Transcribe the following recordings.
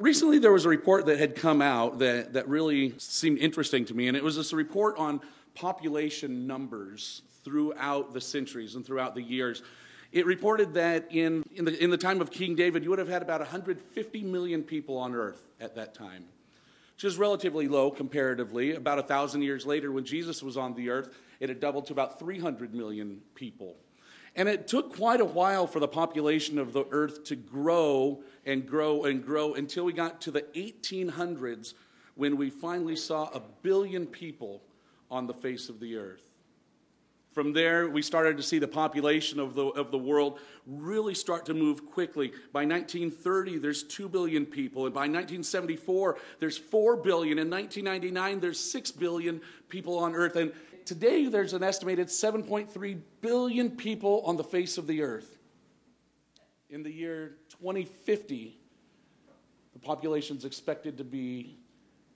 recently there was a report that had come out that, that really seemed interesting to me, and it was this report on population numbers throughout the centuries and throughout the years. It reported that in, in, the, in the time of King David, you would have had about 150 million people on earth at that time, which is relatively low comparatively. About a thousand years later, when Jesus was on the earth, it had doubled to about 300 million people. And it took quite a while for the population of the earth to grow and grow and grow until we got to the 1800s when we finally saw a billion people on the face of the earth. From there, we started to see the population of the, of the world really start to move quickly. By 1930, there's 2 billion people. And by 1974, there's 4 billion. In 1999, there's 6 billion people on Earth. And today, there's an estimated 7.3 billion people on the face of the Earth. In the year 2050, the population is expected to be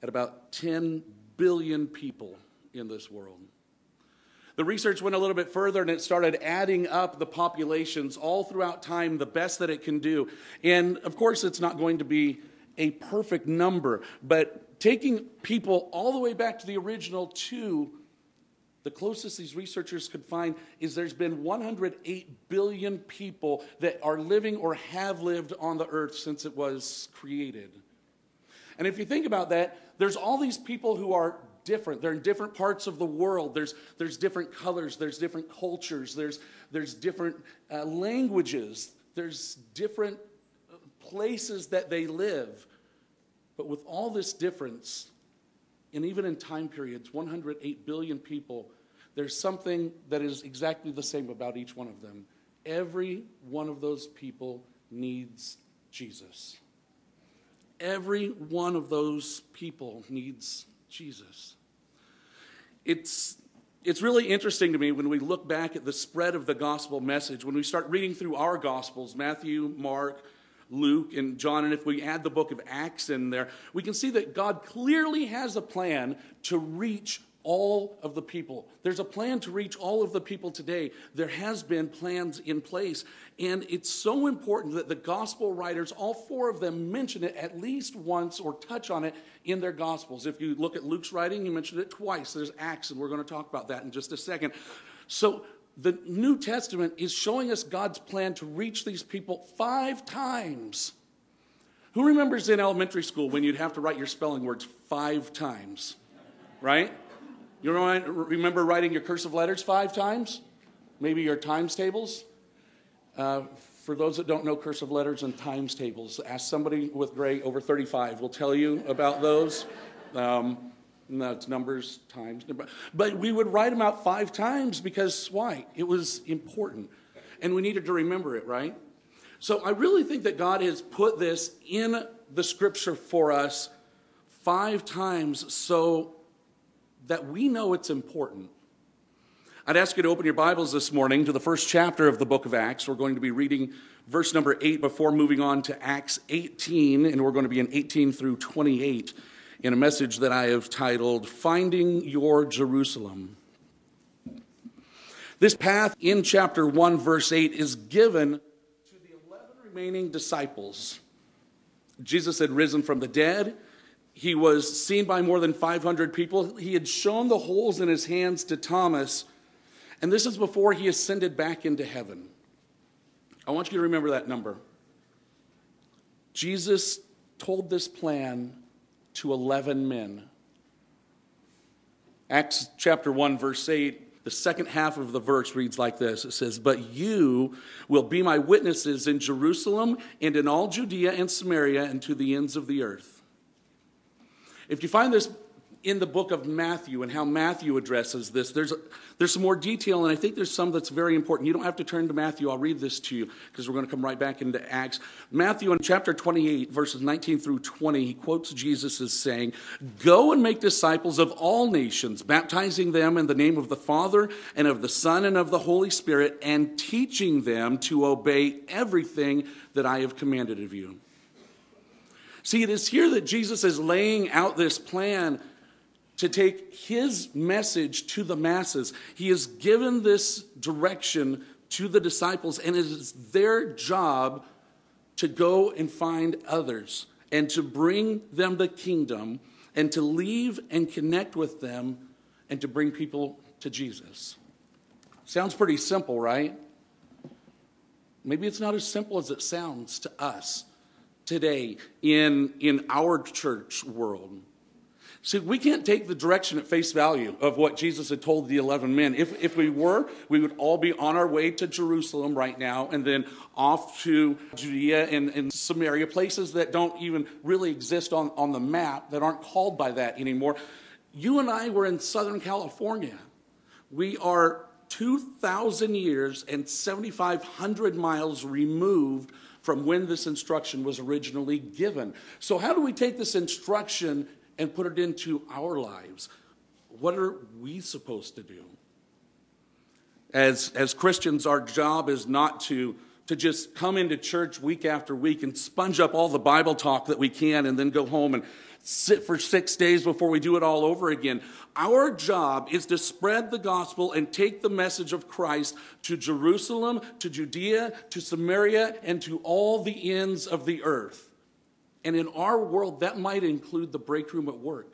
at about 10 billion people in this world. The research went a little bit further and it started adding up the populations all throughout time, the best that it can do. And of course, it's not going to be a perfect number, but taking people all the way back to the original two, the closest these researchers could find is there's been 108 billion people that are living or have lived on the earth since it was created. And if you think about that, there's all these people who are different. They're in different parts of the world. There's, there's different colors, there's different cultures, there's, there's different uh, languages, there's different uh, places that they live. But with all this difference, and even in time periods, 108 billion people, there's something that is exactly the same about each one of them. Every one of those people needs Jesus. Every one of those people needs Jesus. It's, it's really interesting to me when we look back at the spread of the gospel message, when we start reading through our gospels Matthew, Mark, Luke, and John, and if we add the book of Acts in there, we can see that God clearly has a plan to reach all of the people. There's a plan to reach all of the people today. There has been plans in place. And it's so important that the gospel writers, all four of them, mention it at least once or touch on it in their gospels. If you look at Luke's writing, he mentioned it twice. There's Acts, and we're going to talk about that in just a second. So the New Testament is showing us God's plan to reach these people five times. Who remembers in elementary school when you'd have to write your spelling words five times? Right? You remember writing your cursive letters five times? Maybe your times tables? Uh, for those that don't know cursive letters and times tables, ask somebody with gray over 35 will tell you about those. Um, it's numbers times. number. But we would write them out five times because why? It was important. And we needed to remember it, right? So I really think that God has put this in the scripture for us five times so that we know it's important. I'd ask you to open your Bibles this morning to the first chapter of the book of Acts. We're going to be reading verse number 8 before moving on to Acts 18, and we're going to be in 18 through 28 in a message that I have titled Finding Your Jerusalem. This path in chapter 1, verse 8 is given to the 11 remaining disciples. Jesus had risen from the dead. He was seen by more than 500 people. He had shown the holes in his hands to Thomas, and this is before he ascended back into heaven. I want you to remember that number. Jesus told this plan to 11 men. Acts chapter 1, verse 8, the second half of the verse reads like this It says, But you will be my witnesses in Jerusalem and in all Judea and Samaria and to the ends of the earth. If you find this in the book of Matthew and how Matthew addresses this, there's, there's some more detail, and I think there's some that's very important. You don't have to turn to Matthew. I'll read this to you because we're going to come right back into Acts. Matthew in chapter 28, verses 19 through 20, he quotes Jesus as saying, Go and make disciples of all nations, baptizing them in the name of the Father and of the Son and of the Holy Spirit, and teaching them to obey everything that I have commanded of you. See, it is here that Jesus is laying out this plan to take his message to the masses. He has given this direction to the disciples, and it is their job to go and find others. and to bring them the kingdom and to leave and connect with them and to bring people to Jesus. Sounds pretty simple, right? Maybe it's not as simple as it sounds to us today in, in our church world. See, we can't take the direction at face value of what Jesus had told the 11 men. If, if we were, we would all be on our way to Jerusalem right now and then off to Judea and, and Samaria, places that don't even really exist on, on the map, that aren't called by that anymore. You and I were in Southern California. We are 2,000 years and 7,500 miles removed from when this instruction was originally given. So, how do we take this instruction and put it into our lives. What are we supposed to do? As, as Christians, our job is not to, to just come into church week after week and sponge up all the Bible talk that we can and then go home and sit for six days before we do it all over again. Our job is to spread the gospel and take the message of Christ to Jerusalem, to Judea, to Samaria, and to all the ends of the earth. And in our world, that might include the break room at work.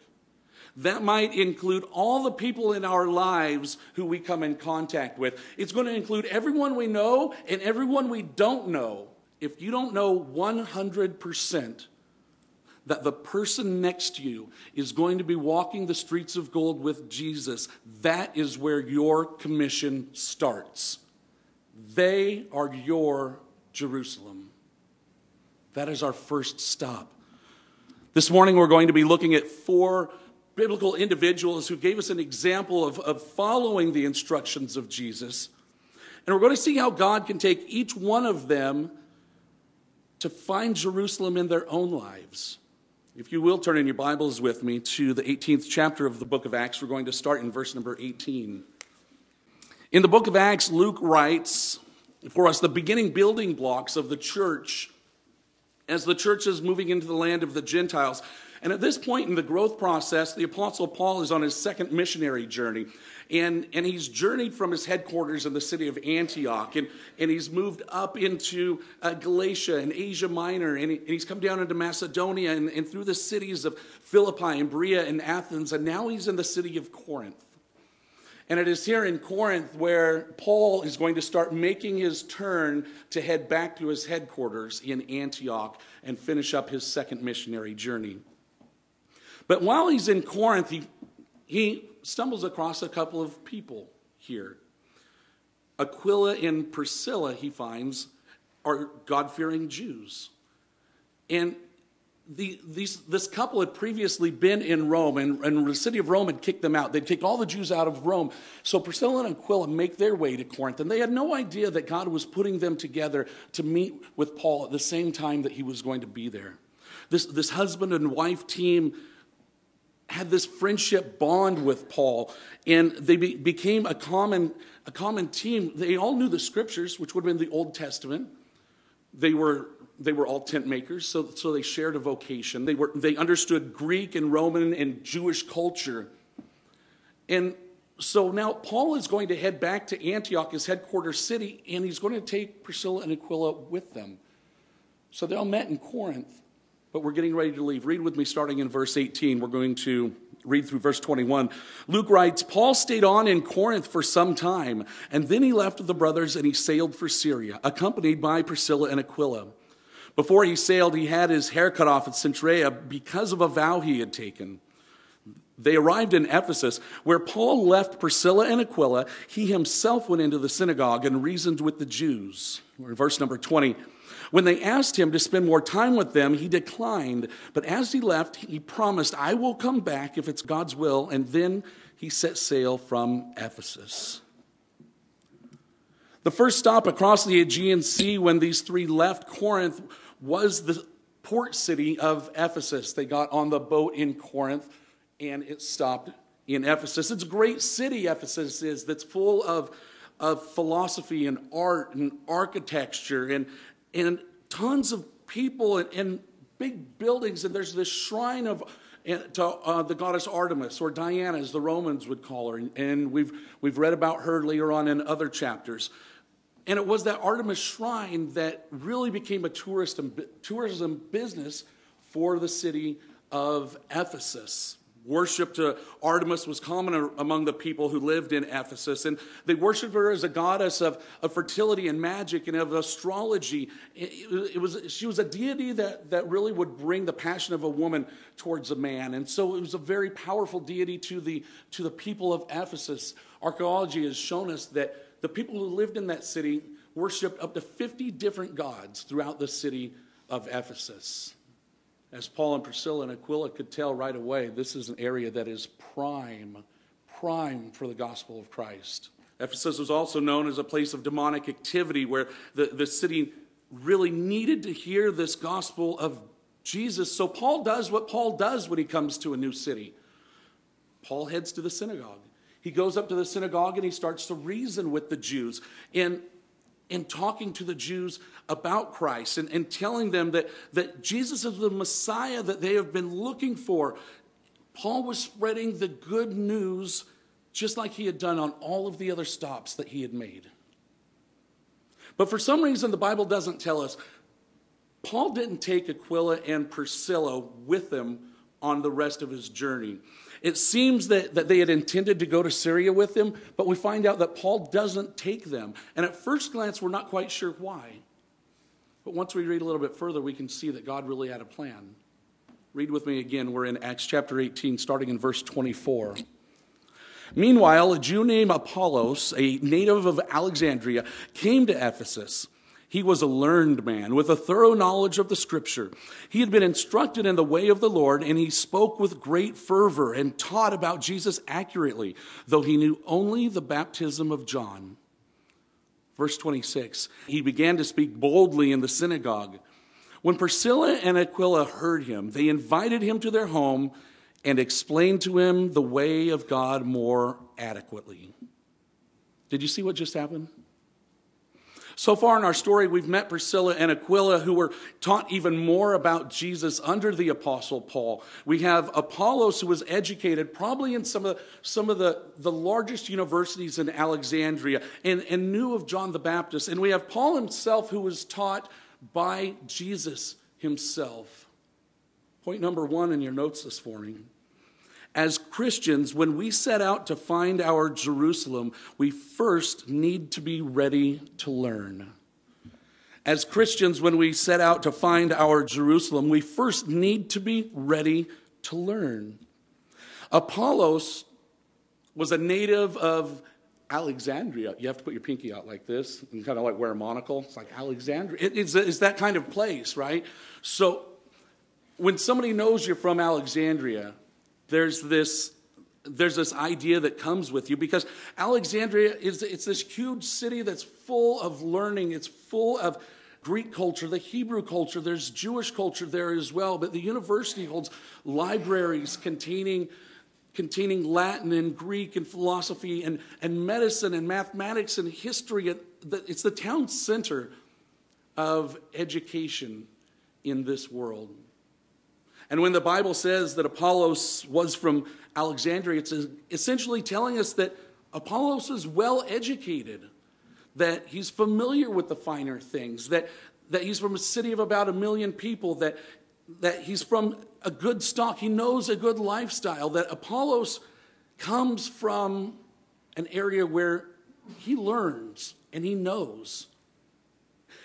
That might include all the people in our lives who we come in contact with. It's going to include everyone we know and everyone we don't know. If you don't know 100% that the person next to you is going to be walking the streets of gold with Jesus, that is where your commission starts. They are your Jerusalem. That is our first stop. This morning, we're going to be looking at four biblical individuals who gave us an example of, of following the instructions of Jesus. And we're going to see how God can take each one of them to find Jerusalem in their own lives. If you will turn in your Bibles with me to the 18th chapter of the book of Acts, we're going to start in verse number 18. In the book of Acts, Luke writes for us the beginning building blocks of the church as the church is moving into the land of the Gentiles. And at this point in the growth process, the Apostle Paul is on his second missionary journey. And, and he's journeyed from his headquarters in the city of Antioch, and, and he's moved up into uh, Galatia and Asia Minor, and, he, and, he's come down into Macedonia and, and through the cities of Philippi and Berea and Athens, and now he's in the city of Corinth. And it is here in Corinth where Paul is going to start making his turn to head back to his headquarters in Antioch and finish up his second missionary journey. But while he's in Corinth, he, he stumbles across a couple of people here. Aquila and Priscilla, he finds, are God fearing Jews. And the, these, this couple had previously been in Rome, and, and, the city of Rome had kicked them out. They'd kicked all the Jews out of Rome. So Priscilla and Aquila make their way to Corinth, and they had no idea that God was putting them together to meet with Paul at the same time that he was going to be there. This, this husband and wife team had this friendship bond with Paul, and they be, became a common, a common team. They all knew the scriptures, which would have been the Old Testament. They were they were all tent makers, so, so they shared a vocation. They, were, they understood Greek and Roman and Jewish culture. And so now Paul is going to head back to Antioch, his headquarters city, and he's going to take Priscilla and Aquila with them. So they all met in Corinth, but we're getting ready to leave. Read with me starting in verse 18. We're going to read through verse 21. Luke writes Paul stayed on in Corinth for some time, and then he left the brothers and he sailed for Syria, accompanied by Priscilla and Aquila. Before he sailed, he had his hair cut off at Cenchrea because of a vow he had taken. They arrived in Ephesus, where Paul left Priscilla and Aquila. He himself went into the synagogue and reasoned with the Jews. in verse number 20. When they asked him to spend more time with them, he declined. But as he left, he promised, I will come back if it's God's will. And then he set sail from Ephesus. The first stop across the Aegean Sea when these three left Corinth was the port city of Ephesus. They got on the boat in Corinth and it stopped in Ephesus. It's a great city, Ephesus is, that's full of, of philosophy and art and architecture and, and tons of people and, and big buildings. And there's this shrine of to uh, the goddess Artemis, or Diana, as the Romans would call her. And, and we've, we've read about her later on in other chapters. And it was that Artemis shrine that really became a tourist and, tourism business for the city of Ephesus. Worship to Artemis was common among the people who lived in Ephesus, and they worshiped her as a goddess of, of fertility and magic and of astrology. It, it, was, she was a deity that, that really would bring the passion of a woman towards a man. And so it was a very powerful deity to the, to the people of Ephesus. Archaeology has shown us that the people who lived in that city worshiped up to 50 different gods throughout the city of Ephesus. As Paul and Priscilla and Aquila could tell right away, this is an area that is prime, prime for the gospel of Christ. Ephesus was also known as a place of demonic activity where the, the city really needed to hear this gospel of Jesus. So Paul does what Paul does when he comes to a new city. Paul heads to the synagogue. He goes up to the synagogue and he starts to reason with the Jews. And in talking to the Jews about Christ and, and telling them that, that Jesus is the Messiah that they have been looking for. Paul was spreading the good news just like he had done on all of the other stops that he had made. But for some reason, the Bible doesn't tell us. Paul didn't take Aquila and Priscilla with him on the rest of his journey. It seems that, that they had intended to go to Syria with him, but we find out that Paul doesn't take them. And at first glance, we're not quite sure why. But once we read a little bit further, we can see that God really had a plan. Read with me again. We're in Acts chapter 18, starting in verse 24. Meanwhile, a Jew named Apollos, a native of Alexandria, came to Ephesus. He was a learned man with a thorough knowledge of the scripture. He had been instructed in the way of the Lord, and he spoke with great fervor and taught about Jesus accurately, though he knew only the baptism of John. Verse 26 He began to speak boldly in the synagogue. When Priscilla and Aquila heard him, they invited him to their home and explained to him the way of God more adequately. Did you see what just happened? So far in our story, we've met Priscilla and Aquila who were taught even more about Jesus under the Apostle Paul. We have Apollos who was educated probably in some of the, some of the, the largest universities in Alexandria and, and knew of John the Baptist. And we have Paul himself who was taught by Jesus himself. Point number one in your notes this morning as Christians, when we set out to find our Jerusalem, we first need to be ready to learn. As Christians, when we set out to find our Jerusalem, we first need to be ready to learn. Apollos was a native of Alexandria. You have to put your pinky out like this and kind of like wear a monocle. It's like Alexandria. it's, it's that kind of place, right? So when somebody knows you're from Alexandria, there's this there's this idea that comes with you because Alexandria is it's this huge city that's full of learning. It's full of Greek culture, the Hebrew culture. There's Jewish culture there as well. But the university holds libraries containing containing Latin and Greek and philosophy and, and medicine and mathematics and history. It's the town center of education in this world. And when the Bible says that Apollos was from Alexandria, it's essentially telling us that Apollos is well educated, that he's familiar with the finer things, that, that he's from a city of about a million people, that, that he's from a good stock, he knows a good lifestyle, that Apollos comes from an area where he learns and he knows.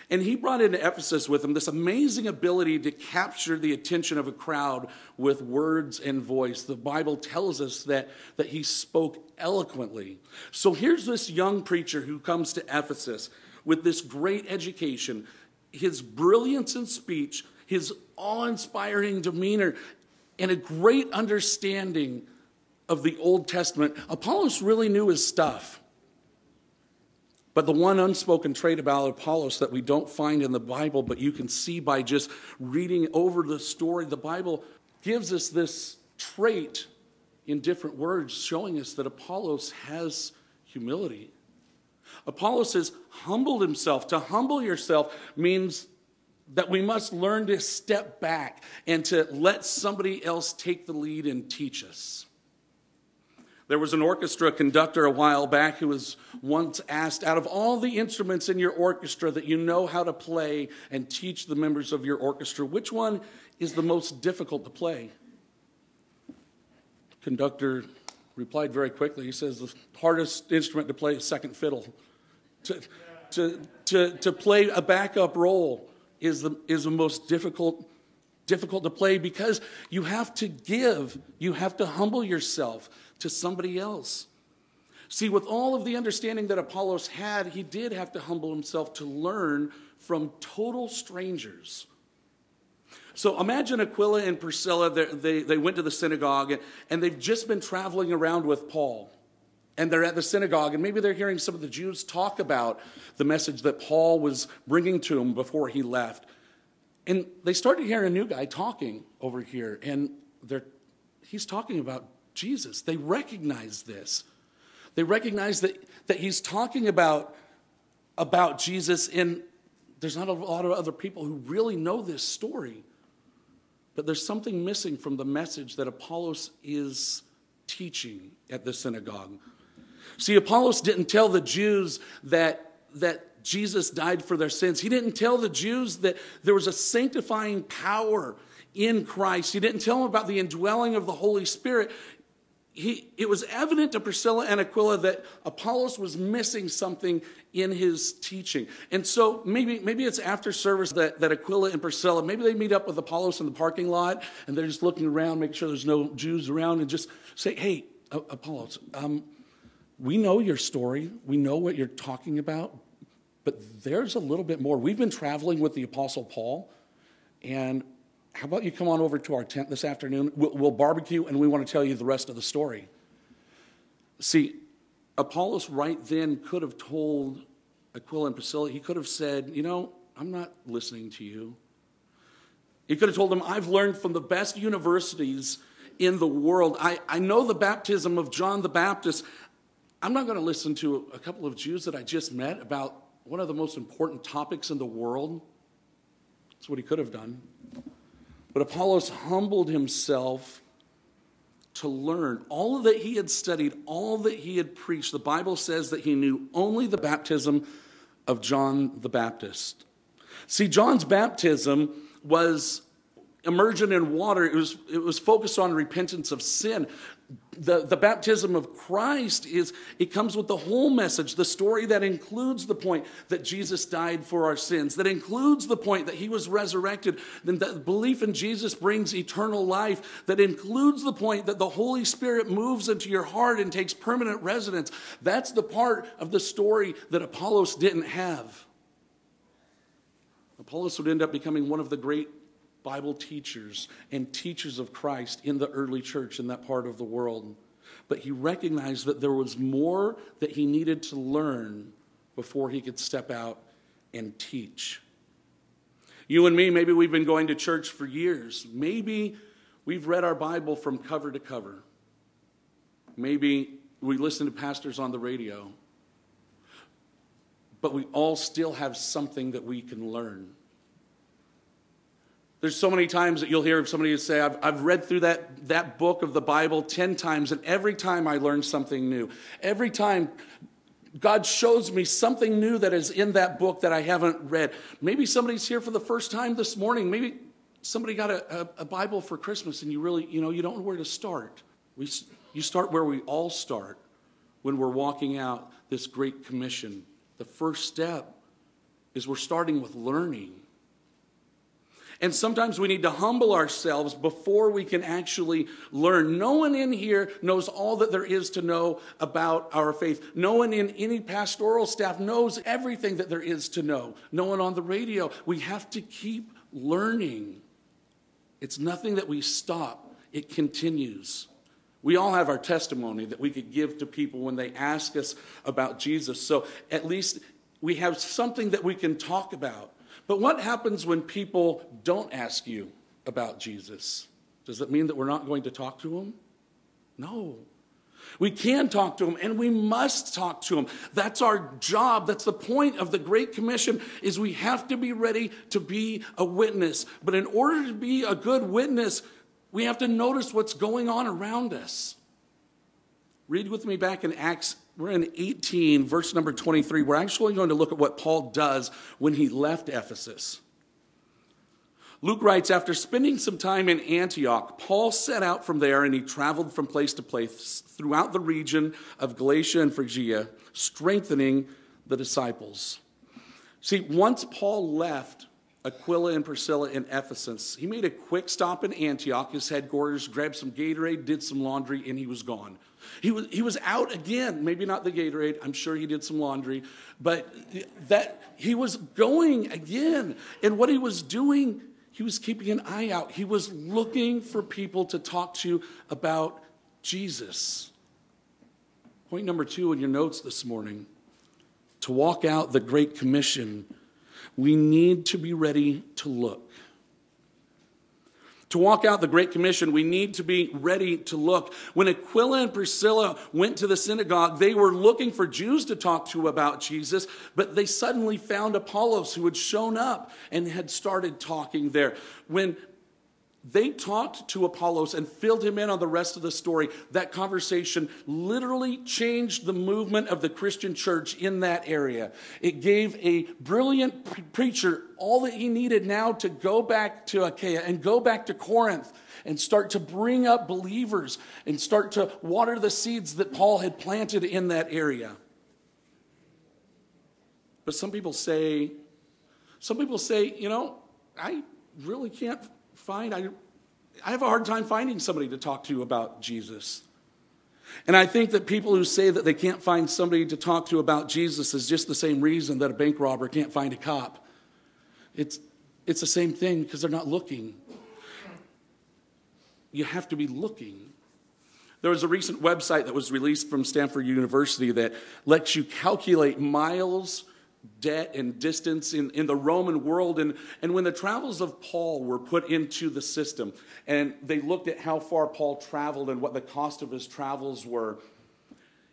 And he brought into Ephesus with him this amazing ability to capture the attention of a crowd with words and voice. The Bible tells us that, that he spoke eloquently. So here's this young preacher who comes to Ephesus with this great education, his brilliance in speech, his awe inspiring demeanor, and a great understanding of the Old Testament. Apollos really knew his stuff. But the one unspoken trait about Apollos that we don't find in the Bible, but you can see by just reading over the story, the Bible gives us this trait in different words, showing us that Apollos has humility. Apollos has humbled himself. To humble yourself means that we must learn to step back and to let somebody else take the lead and teach us. There was an orchestra conductor a while back who was once asked, out of all the instruments in your orchestra that you know how to play and teach the members of your orchestra, which one is the most difficult to play? Conductor replied very quickly. He says, The hardest instrument to play is second fiddle. To, to, to, to play a backup role is the, is the most difficult difficult to play because you have to give, you have to humble yourself to somebody else. See, with all of the understanding that Apollos had, he did have to humble himself to learn from total strangers. So imagine Aquila and Priscilla, they, they went to the synagogue and they've just been traveling around with Paul. And they're at the synagogue, and maybe they're hearing some of the Jews talk about the message that Paul was bringing to them before he left. And they started hearing a new guy talking over here, and he's talking about Jesus. They recognize this. They recognize that, that he's talking about, about Jesus, and there's not a lot of other people who really know this story. But there's something missing from the message that Apollos is teaching at the synagogue. See, Apollos didn't tell the Jews that, that Jesus died for their sins. He didn't tell the Jews that there was a sanctifying power in Christ. He didn't tell them about the indwelling of the Holy Spirit. He, it was evident to Priscilla and Aquila that Apollos was missing something in his teaching. And so maybe, maybe it's after service that, that Aquila and Priscilla, maybe they meet up with Apollos in the parking lot and they're just looking around, make sure there's no Jews around, and just say, hey, Apollos, um, we know your story. We know what you're talking about, but there's a little bit more. We've been traveling with the Apostle Paul, and how about you come on over to our tent this afternoon? We'll, we'll barbecue, and we want to tell you the rest of the story. See, Apollos right then could have told Aquila and Priscilla, he could have said, You know, I'm not listening to you. He could have told them, I've learned from the best universities in the world. I, I know the baptism of John the Baptist. I'm not going to listen to a couple of Jews that I just met about one of the most important topics in the world. That's what he could have done. But Apollos humbled himself to learn all that he had studied, all that he had preached. The Bible says that he knew only the baptism of John the Baptist. See, John's baptism was immersion in water. It was, it was focused on repentance of sin the, the baptism of Christ is, it comes with the whole message, the story that includes the point that Jesus died for our sins, that includes the point that he was resurrected, then that belief in Jesus brings eternal life, that includes the point that the Holy Spirit moves into your heart and takes permanent residence. That's the part of the story that Apollos didn't have. Apollos would end up becoming one of the great Bible teachers and teachers of Christ in the early church in that part of the world. But he recognized that there was more that he needed to learn before he could step out and teach. You and me, maybe we've been going to church for years. Maybe we've read our Bible from cover to cover. Maybe we listen to pastors on the radio. But we all still have something that we can learn. There's so many times that you'll hear somebody say, I've, I've read through that, that book of the Bible 10 times, and every time I learn something new. Every time God shows me something new that is in that book that I haven't read. Maybe somebody's here for the first time this morning. Maybe somebody got a, a, a Bible for Christmas and you really, you know, you don't know where to start. We, you start where we all start when we're walking out this great commission. The first step is we're starting with learning. And sometimes we need to humble ourselves before we can actually learn. No one in here knows all that there is to know about our faith. No one in any pastoral staff knows everything that there is to know. No one on the radio. We have to keep learning. It's nothing that we stop, it continues. We all have our testimony that we could give to people when they ask us about Jesus. So at least we have something that we can talk about. But what happens when people don't ask you about Jesus? Does it mean that we're not going to talk to them? No. We can talk to them and we must talk to them. That's our job. That's the point of the Great Commission is we have to be ready to be a witness. But in order to be a good witness, we have to notice what's going on around us. Read with me back in Acts. We're in 18, verse number 23. We're actually going to look at what Paul does when he left Ephesus. Luke writes After spending some time in Antioch, Paul set out from there and he traveled from place to place throughout the region of Galatia and Phrygia, strengthening the disciples. See, once Paul left Aquila and Priscilla in Ephesus, he made a quick stop in Antioch, his headquarters, grabbed some Gatorade, did some laundry, and he was gone. He was, he was out again, maybe not the Gatorade, I'm sure he did some laundry, but that he was going again. And what he was doing he was keeping an eye out. He was looking for people to talk to about Jesus. Point number two in your notes this morning to walk out the Great Commission, we need to be ready to look. To walk out the Great Commission, we need to be ready to look. When Aquila and Priscilla went to the synagogue, they were looking for Jews to talk to about Jesus, but they suddenly found Apollos who had shown up and had started talking there. When they talked to Apollos and filled him in on the rest of the story. That conversation literally changed the movement of the Christian church in that area. It gave a brilliant pre- preacher all that he needed now to go back to Achaia and go back to Corinth and start to bring up believers and start to water the seeds that Paul had planted in that area. But some people say, some people say, you know, I really can't find, I, I have a hard time finding somebody to talk to about Jesus. And I think that people who say that they can't find somebody to talk to about Jesus is just the same reason that a bank robber can't find a cop. It's, it's the same thing because they're not looking. You have to be looking. There was a recent website that was released from Stanford University that lets you calculate miles debt and distance in, in the Roman world. And, and when the travels of Paul were put into the system, and they looked at how far Paul traveled and what the cost of his travels were,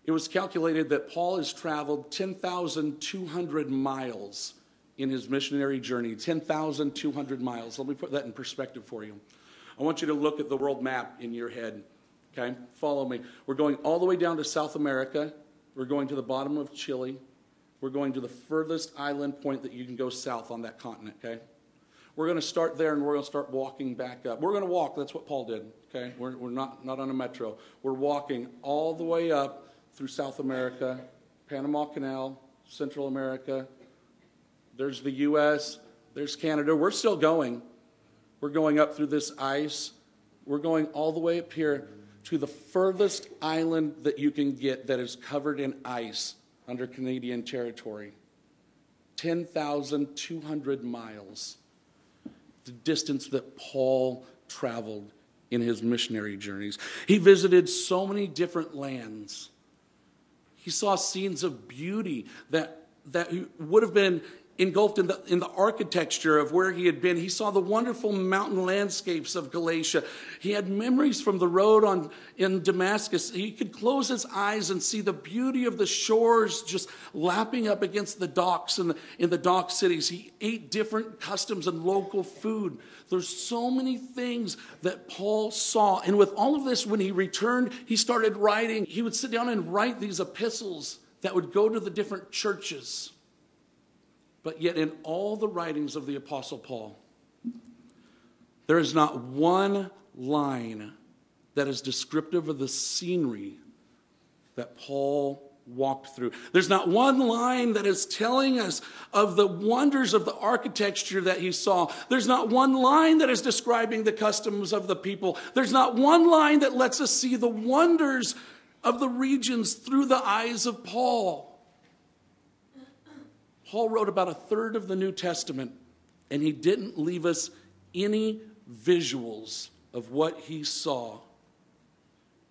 it was calculated that Paul has traveled 10,200 miles in his missionary journey. 10,200 miles. Let me put that in perspective for you. I want you to look at the world map in your head. Okay? Follow me. We're going all the way down to South America. We're going to the bottom of Chile. We're going to the furthest island point that you can go south on that continent, okay? We're going to start there and we're going to start walking back up. We're going to walk. That's what Paul did, okay? We're, we're not, not on a metro. We're walking all the way up through South America, Panama Canal, Central America. There's the U.S., there's Canada. We're still going. We're going up through this ice. We're going all the way up here to the furthest island that you can get that is covered in ice under Canadian territory. 10,200 miles, the distance that Paul traveled in his missionary journeys. He visited so many different lands. He saw scenes of beauty that, that would have been engulfed in the, in the architecture of where he had been. He saw the wonderful mountain landscapes of Galatia. He had memories from the road on, in Damascus. He could close his eyes and see the beauty of the shores just lapping up against the docks in the, in the dock cities. He ate different customs and local food. There's so many things that Paul saw. And with all of this, when he returned, he started writing. He would sit down and write these epistles that would go to the different churches. But yet, in all the writings of the Apostle Paul, there is not one line that is descriptive of the scenery that Paul walked through. There's not one line that is telling us of the wonders of the architecture that he saw. There's not one line that is describing the customs of the people. There's not one line that lets us see the wonders of the regions through the eyes of Paul. Paul wrote about a third of the New Testament, and he didn't leave us any visuals of what he saw.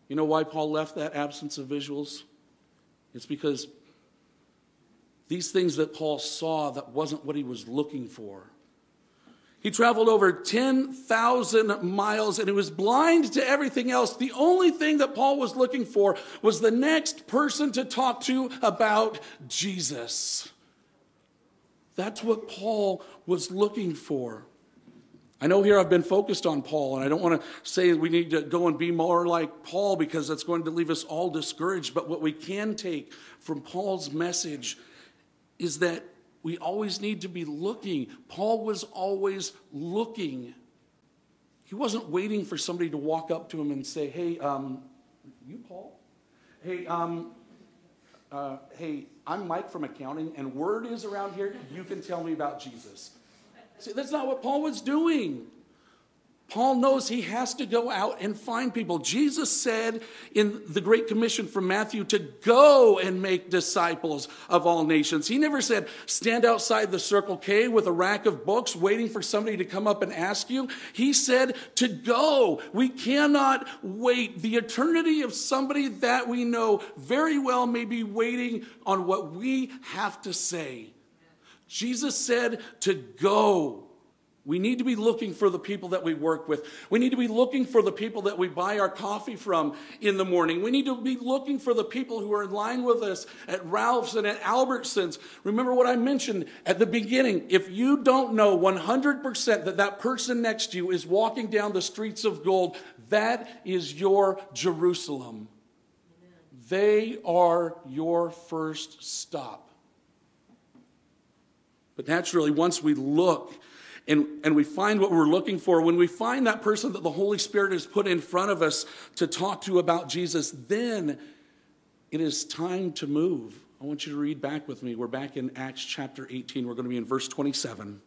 You know why Paul left that absence of visuals? It's because these things that Paul saw that wasn't what he was looking for. He traveled over 10,000 miles and he was blind to everything else. The only thing that Paul was looking for was the next person to talk to about Jesus. That's what Paul was looking for. I know here I've been focused on Paul, and I don't want to say we need to go and be more like Paul because that's going to leave us all discouraged. But what we can take from Paul's message is that we always need to be looking. Paul was always looking. He wasn't waiting for somebody to walk up to him and say, Hey, um, you, Paul? Hey, um, uh, hey, I'm Mike from accounting, and word is around here, you can tell me about Jesus. See, that's not what Paul was doing. Paul knows he has to go out and find people. Jesus said in the Great Commission from Matthew to go and make disciples of all nations. He never said, stand outside the Circle K with a rack of books waiting for somebody to come up and ask you. He said to go. We cannot wait. The eternity of somebody that we know very well may be waiting on what we have to say. Jesus said to go. We need to be looking for the people that we work with. We need to be looking for the people that we buy our coffee from in the morning. We need to be looking for the people who are in line with us at Ralph's and at Albertsons. Remember what I mentioned at the beginning. If you don't know 100% that that person next to you is walking down the streets of gold, that is your Jerusalem. They are your first stop. But naturally, once we look and, and we find what we're looking for, when we find that person that the Holy Spirit has put in front of us to talk to about Jesus, then it is time to move. I want you to read back with me. We're back in Acts chapter 18. We're going to be in verse 27.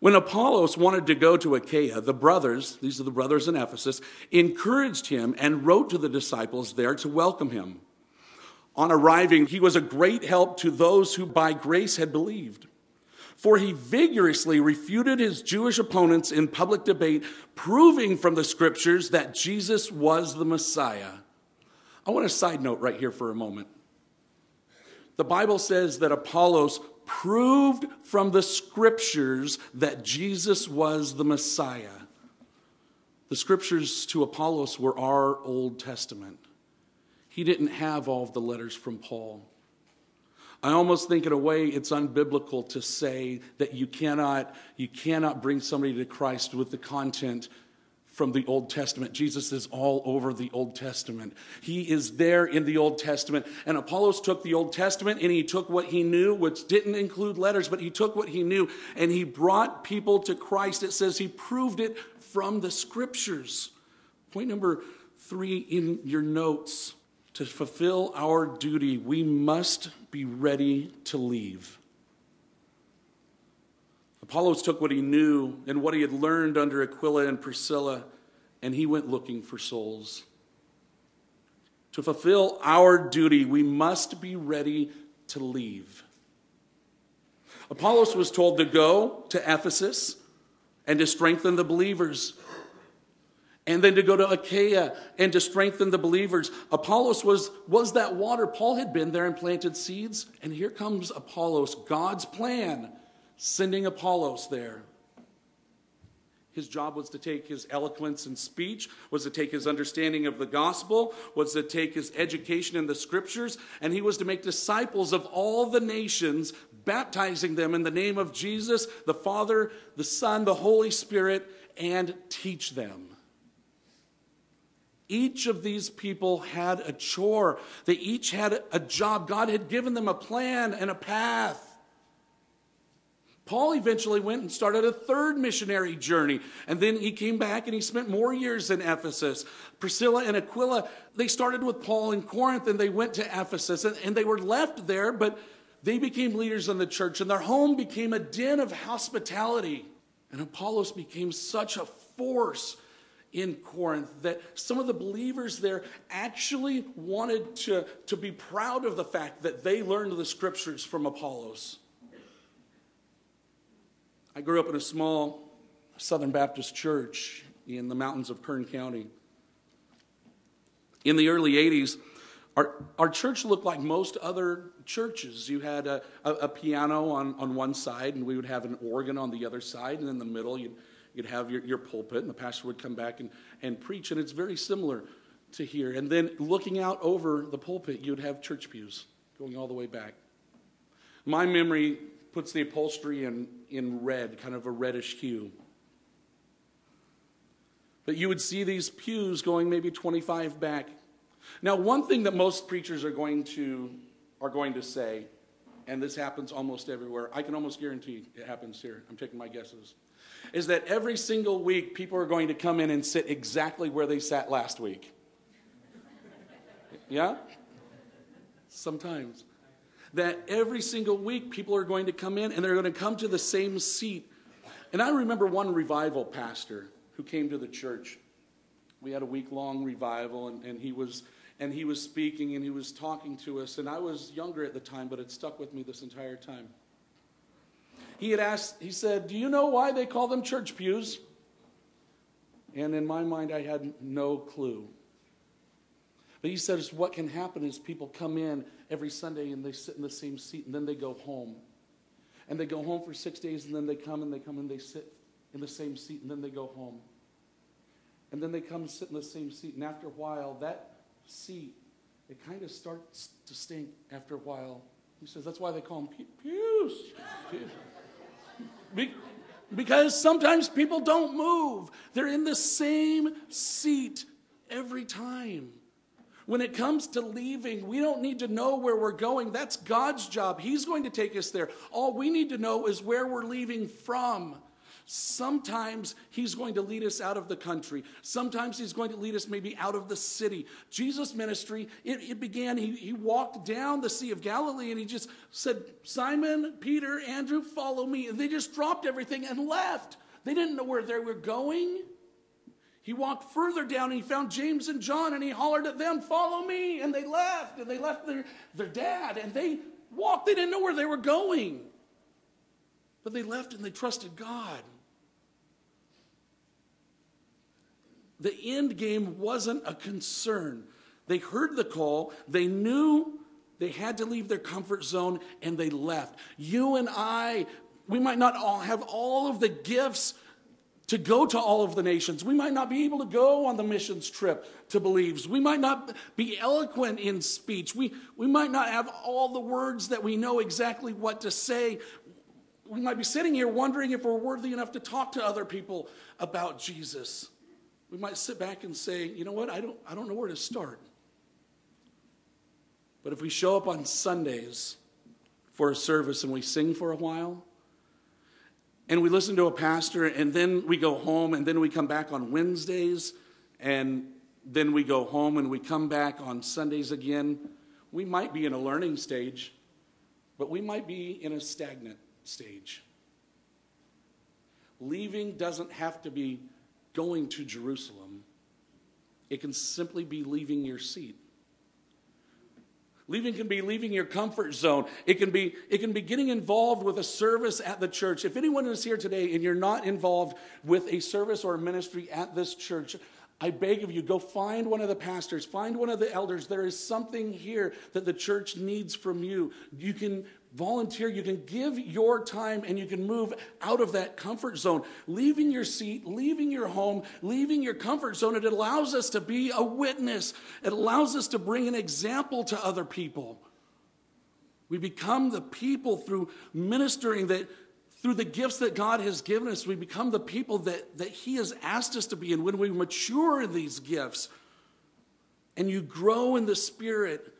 When Apollos wanted to go to Achaia, the brothers, these are the brothers in Ephesus, encouraged him and wrote to the disciples there to welcome him. On arriving, he was a great help to those who by grace had believed. For he vigorously refuted his Jewish opponents in public debate, proving from the scriptures that Jesus was the Messiah. I want a side note right here for a moment. The Bible says that Apollos proved from the scriptures that Jesus was the Messiah. The scriptures to Apollos were our Old Testament. He didn't have all of the letters from Paul. I almost think in a way it's unbiblical to say that you cannot, you cannot bring somebody to Christ with the content from the Old Testament. Jesus is all over the Old Testament. He is there in the Old Testament. And Apollos took the Old Testament and he took what he knew, which didn't include letters, but he took what he knew and he brought people to Christ. It says he proved it from the scriptures. Point number three in your notes to fulfill our duty, we must be ready to leave. Apollos took what he knew and what he had learned under Aquila and Priscilla, and he went looking for souls. To fulfill our duty, we must be ready to leave. Apollos was told to go to Ephesus and to strengthen the believers and then to go to Achaia and to strengthen the believers. Apollos was, was that water. Paul had been there and planted seeds, and here comes Apollos, God's plan, sending Apollos there. His job was to take his eloquence and speech, was to take his understanding of the gospel, was to take his education in the scriptures, and he was to make disciples of all the nations, baptizing them in the name of Jesus, the Father, the Son, the Holy Spirit, and teach them. Each of these people had a chore. They each had a job. God had given them a plan and a path. Paul eventually went and started a third missionary journey. And then he came back and he spent more years in Ephesus. Priscilla and Aquila, they started with Paul in Corinth and they went to Ephesus. And, and they were left there, but they became leaders in the church. And their home became a den of hospitality. And Apollos became such a force in Corinth that some of the believers there actually wanted to, to be proud of the fact that they learned the scriptures from Apollos. I grew up in a small Southern Baptist church in the mountains of Kern County. In the early 80s, our, our church looked like most other churches. You had a, a, a piano on, on one side, and we would have an organ on the other side, and in the middle, you'd You'd have your, your pulpit, and the pastor would come back and, and preach, and it's very similar to here. And then looking out over the pulpit, you'd have church pews going all the way back. My memory puts the upholstery in, in red, kind of a reddish hue. But you would see these pews going maybe 25 back. Now, one thing that most preachers are going to are going to say, and this happens almost everywhere. I can almost guarantee it happens here. I'm taking my guesses. Is that every single week people are going to come in and sit exactly where they sat last week? Yeah? Sometimes. That every single week people are going to come in and they're going to come to the same seat. And I remember one revival pastor who came to the church. We had a week long revival, and, and, he was, and he was speaking and he was talking to us. And I was younger at the time, but it stuck with me this entire time. He had asked, he said, Do you know why they call them church pews? And in my mind, I had no clue. But he says, What can happen is people come in every Sunday and they sit in the same seat and then they go home. And they go home for six days and then they come and they come and they sit in the same seat and then they go home. And then they come and sit in the same seat. And after a while, that seat, it kind of starts to stink after a while. He says that's why they call them pews. Because sometimes people don't move, they're in the same seat every time. When it comes to leaving, we don't need to know where we're going. That's God's job. He's going to take us there. All we need to know is where we're leaving from. Sometimes he's going to lead us out of the country. Sometimes he's going to lead us maybe out of the city. Jesus' ministry, it, it, began, he, he walked down the Sea of Galilee and he just said, Simon, Peter, Andrew, follow me. And they just dropped everything and left. They didn't know where they were going. He walked further down and he found James and John and he hollered at them, Follow me. And they left and they left their, their dad and they walked. They didn't know where they were going. But they left and they trusted God. The end game wasn't a concern. They heard the call, they knew they had to leave their comfort zone, and they left. You and I, we might not all have all of the gifts to go to all of the nations. We might not be able to go on the missions trip to Belize. We might not be eloquent in speech. We, we might not have all the words that we know exactly what to say we might be sitting here wondering if we're worthy enough to talk to other people about Jesus. We might sit back and say, you know what, I don't, I don't know where to start. But if we show up on Sundays for a service and we sing for a while, and we listen to a pastor, and then we go home, and then we come back on Wednesdays, and then we go home and we come back on Sundays again, we might be in a learning stage, but we might be in a stagnant stage. Leaving doesn't have to be going to Jerusalem, it can simply be leaving your seat. Leaving can be leaving your comfort zone. It can be it can be getting involved with a service at the church. If anyone is here today and you're not involved with a service or a ministry at this church, I beg of you, go find one of the pastors, find one of the elders. There is something here that the church needs from you. You can volunteer, you can give your time, and you can move out of that comfort zone. Leaving your seat, leaving your home, leaving your comfort zone, it allows us to be a witness. It allows us to bring an example to other people. We become the people through ministering that through the gifts that God has given us, we become the people that, that He has asked us to be. And when we mature in these gifts and you grow in the Spirit,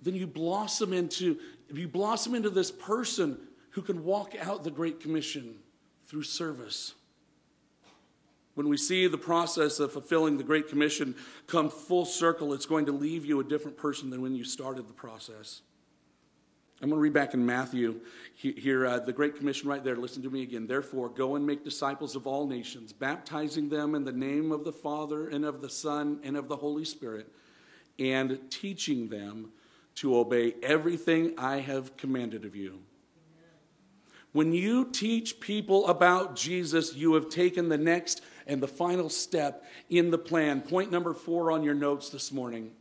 then you blossom into you blossom into this person who can walk out the Great Commission through service. When we see the process of fulfilling the Great Commission come full circle, it's going to leave you a different person than when you started the process. I'm going to read back in Matthew here, uh, the Great Commission right there. Listen to me again. Therefore, go and make disciples of all nations, baptizing them in the name of the Father and of the Son and of the Holy Spirit, and teaching them to obey everything I have commanded of you. When you teach people about Jesus, you have taken the next and the final step in the plan. Point number four on your notes this morning.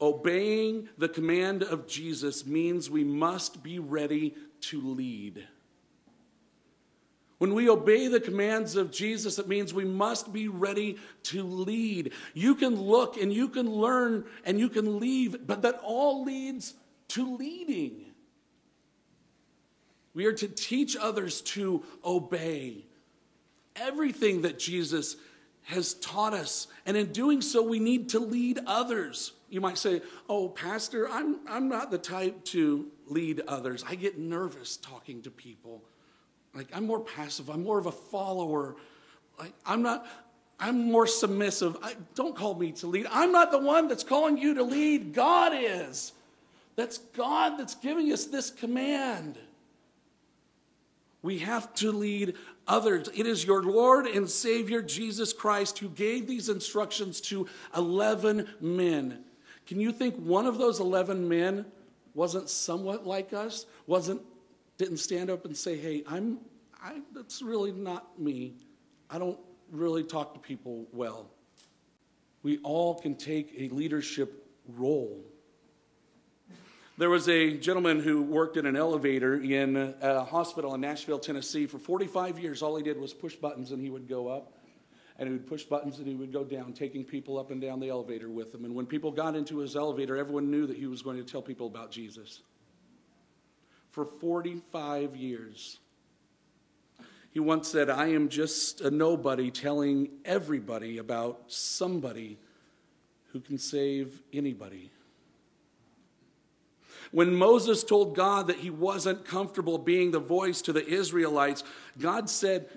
Obeying the command of Jesus means we must be ready to lead. When we obey the commands of Jesus, it means we must be ready to lead. You can look and you can learn and you can leave, but that all leads to leading. We are to teach others to obey everything that Jesus has taught us. And in doing so, we need to lead others. You might say, Oh, Pastor, I'm, I'm not the type to lead others. I get nervous talking to people. Like, I'm more passive, I'm more of a follower. Like, I'm not. I'm more submissive. I, don't call me to lead. I'm not the one that's calling you to lead. God is. That's God that's giving us this command. We have to lead others. It is your Lord and Savior Jesus Christ who gave these instructions to 11 men. Can you think one of those 11 men wasn't somewhat like us? Wasn't didn't stand up and say, "Hey, I'm I that's really not me. I don't really talk to people well." We all can take a leadership role. There was a gentleman who worked in an elevator in a hospital in Nashville, Tennessee. For 45 years, all he did was push buttons and he would go up. And he would push buttons and he would go down, taking people up and down the elevator with him. And when people got into his elevator, everyone knew that he was going to tell people about Jesus. For 45 years. He once said, I am just a nobody telling everybody about somebody who can save anybody. When Moses told God that he wasn't comfortable being the voice to the Israelites, God said,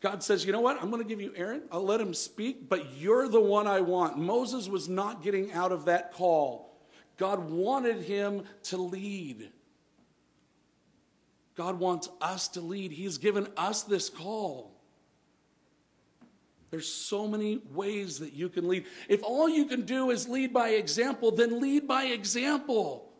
God says, You know what? I'm going to give you Aaron. I'll let him speak, but you're the one I want. Moses was not getting out of that call. God wanted him to lead. God wants us to lead. He's given us this call. There's so many ways that you can lead. If all you can do is lead by example, then lead by example.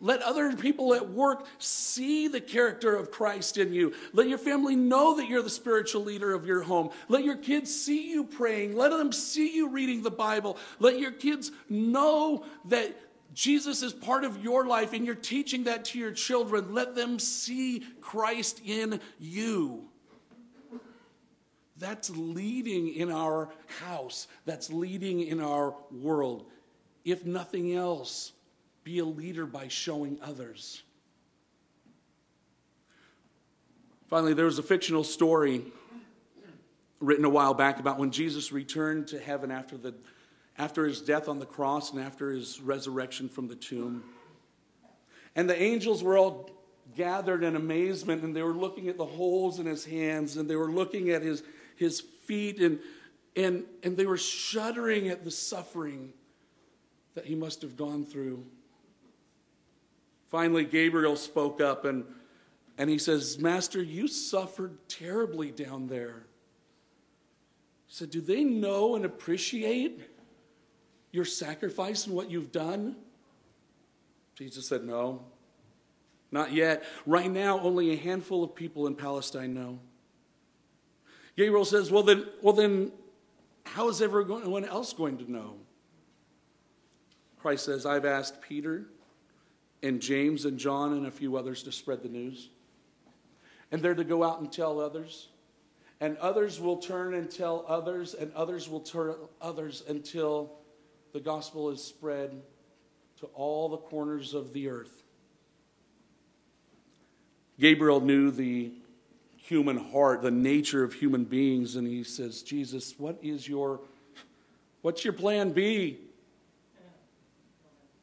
Let other people at work see the character of Christ in you. Let your family know that you're the spiritual leader of your home. Let your kids see you praying. Let them see you reading the Bible. Let your kids know that Jesus is part of your life and you're teaching that to your children. Let them see Christ in you. That's leading in our house, that's leading in our world. If nothing else, be a leader by showing others. Finally, there was a fictional story written a while back about when Jesus returned to heaven after, the, after his death on the cross and after his resurrection from the tomb. And the angels were all gathered in amazement and they were looking at the holes in his hands and they were looking at his, his feet and, and, and they were shuddering at the suffering that he must have gone through. Finally, Gabriel spoke up and, and he says, Master, you suffered terribly down there. He said, Do they know and appreciate your sacrifice and what you've done? Jesus said, No, not yet. Right now, only a handful of people in Palestine know. Gabriel says, Well, then, well, then how is everyone else going to know? Christ says, I've asked Peter and James and John and a few others to spread the news. And they're to go out and tell others. And others will turn and tell others, and others will tell others until the gospel is spread to all the corners of the earth. Gabriel knew the human heart, the nature of human beings, and he says, Jesus, what is your what's your plan B?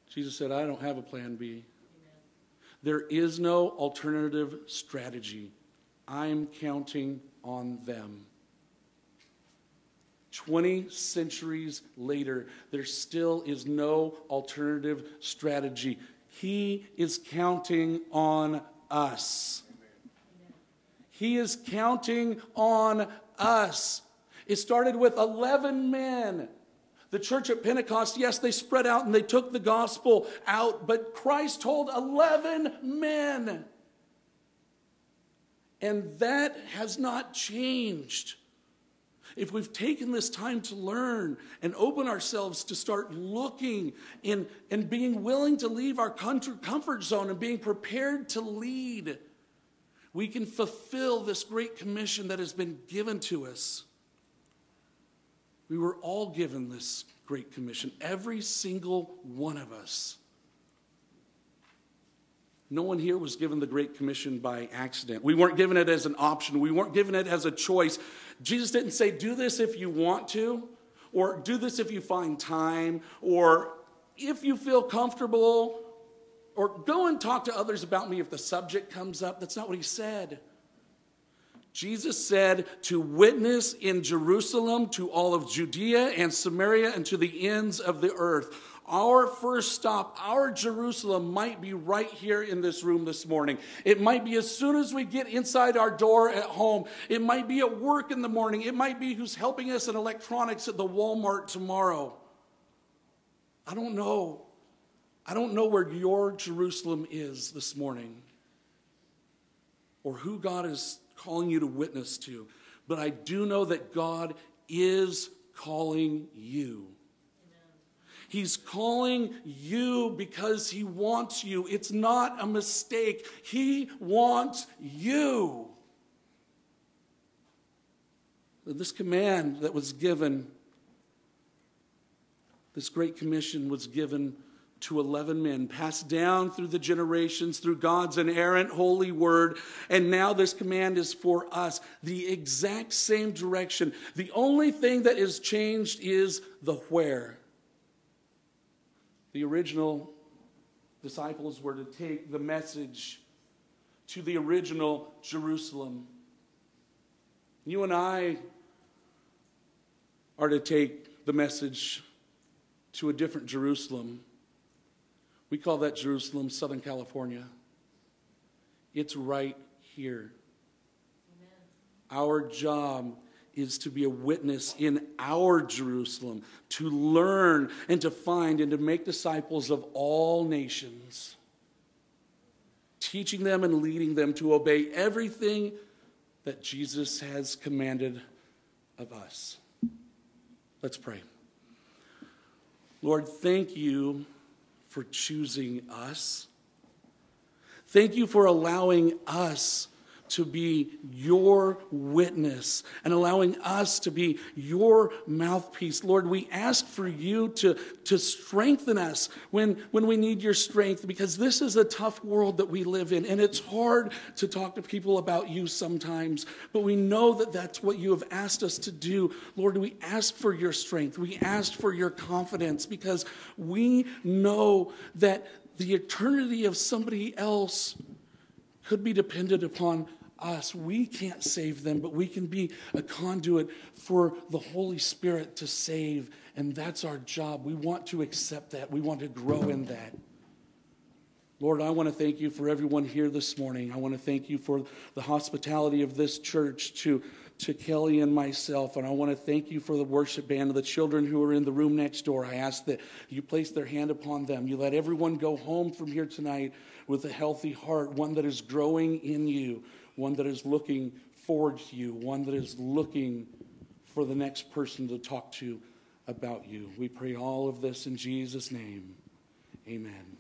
Jesus said, I don't have a plan B. There is no alternative strategy. I'm counting on them. 20 centuries later, there still is no alternative strategy. He is counting on us. He is counting on us. It started with 11 men the church at Pentecost, yes, they spread out and they took the gospel out, but Christ told 11 men. And that has not changed. If we've taken this time to learn and open ourselves to start looking and, and being willing to leave our comfort zone and being prepared to lead, we can fulfill this great commission that has been given to us. We were all given this Great Commission, every single one of us. No one here was given the Great Commission by accident. We weren't given it as an option, we weren't given it as a choice. Jesus didn't say, do this if you want to, or do this if you find time, or if you feel comfortable, or go and talk to others about me if the subject comes up. That's not what he said. Jesus said to witness in Jerusalem, to all of Judea and Samaria, and to the ends of the earth. Our first stop, our Jerusalem, might be right here in this room this morning. It might be as soon as we get inside our door at home. It might be at work in the morning. It might be who's helping us in electronics at the Walmart tomorrow. I don't know. I don't know where your Jerusalem is this morning or who God is calling you to witness to, but I do know that God is calling you. He's calling you because He wants you. It's not a mistake. He wants you. This command that was given, this great commission was given to 11 men, passed down through the generations through God's inerrant holy word. And now this command is for us, the exact same direction. The only thing that is changed is the where. The original disciples were to take the message to the original Jerusalem. You and I are to take the message to a different Jerusalem. We call that Jerusalem, Southern California. It's right here. Amen. Our job is to be a witness in our Jerusalem, to learn and to find and to make disciples of all nations, teaching them and leading them to obey everything that Jesus has commanded of us. Let's pray. Lord, thank you for choosing us. Thank you for allowing us to be your witness and allowing us to be your mouthpiece. Lord, we ask for you to, to strengthen us when, when we need your strength because this is a tough world that we live in and it's hard to talk to people about you sometimes, but we know that that's what you have asked us to do. Lord, we ask for your strength. We ask for your confidence because we know that the eternity of somebody else could be dependent upon us. We can't save them, but we can be a conduit for the Holy Spirit to save, and that's our job. We want to accept that, we want to grow in that. Lord, I want to thank you for everyone here this morning. I want to thank you for the hospitality of this church to, to Kelly and myself. And I want to thank you for the worship band and the children who are in the room next door. I ask that you place their hand upon them. You let everyone go home from here tonight with a healthy heart, one that is growing in you, one that is looking forward to you, one that is looking for the next person to talk to about you. We pray all of this in Jesus' name. Amen.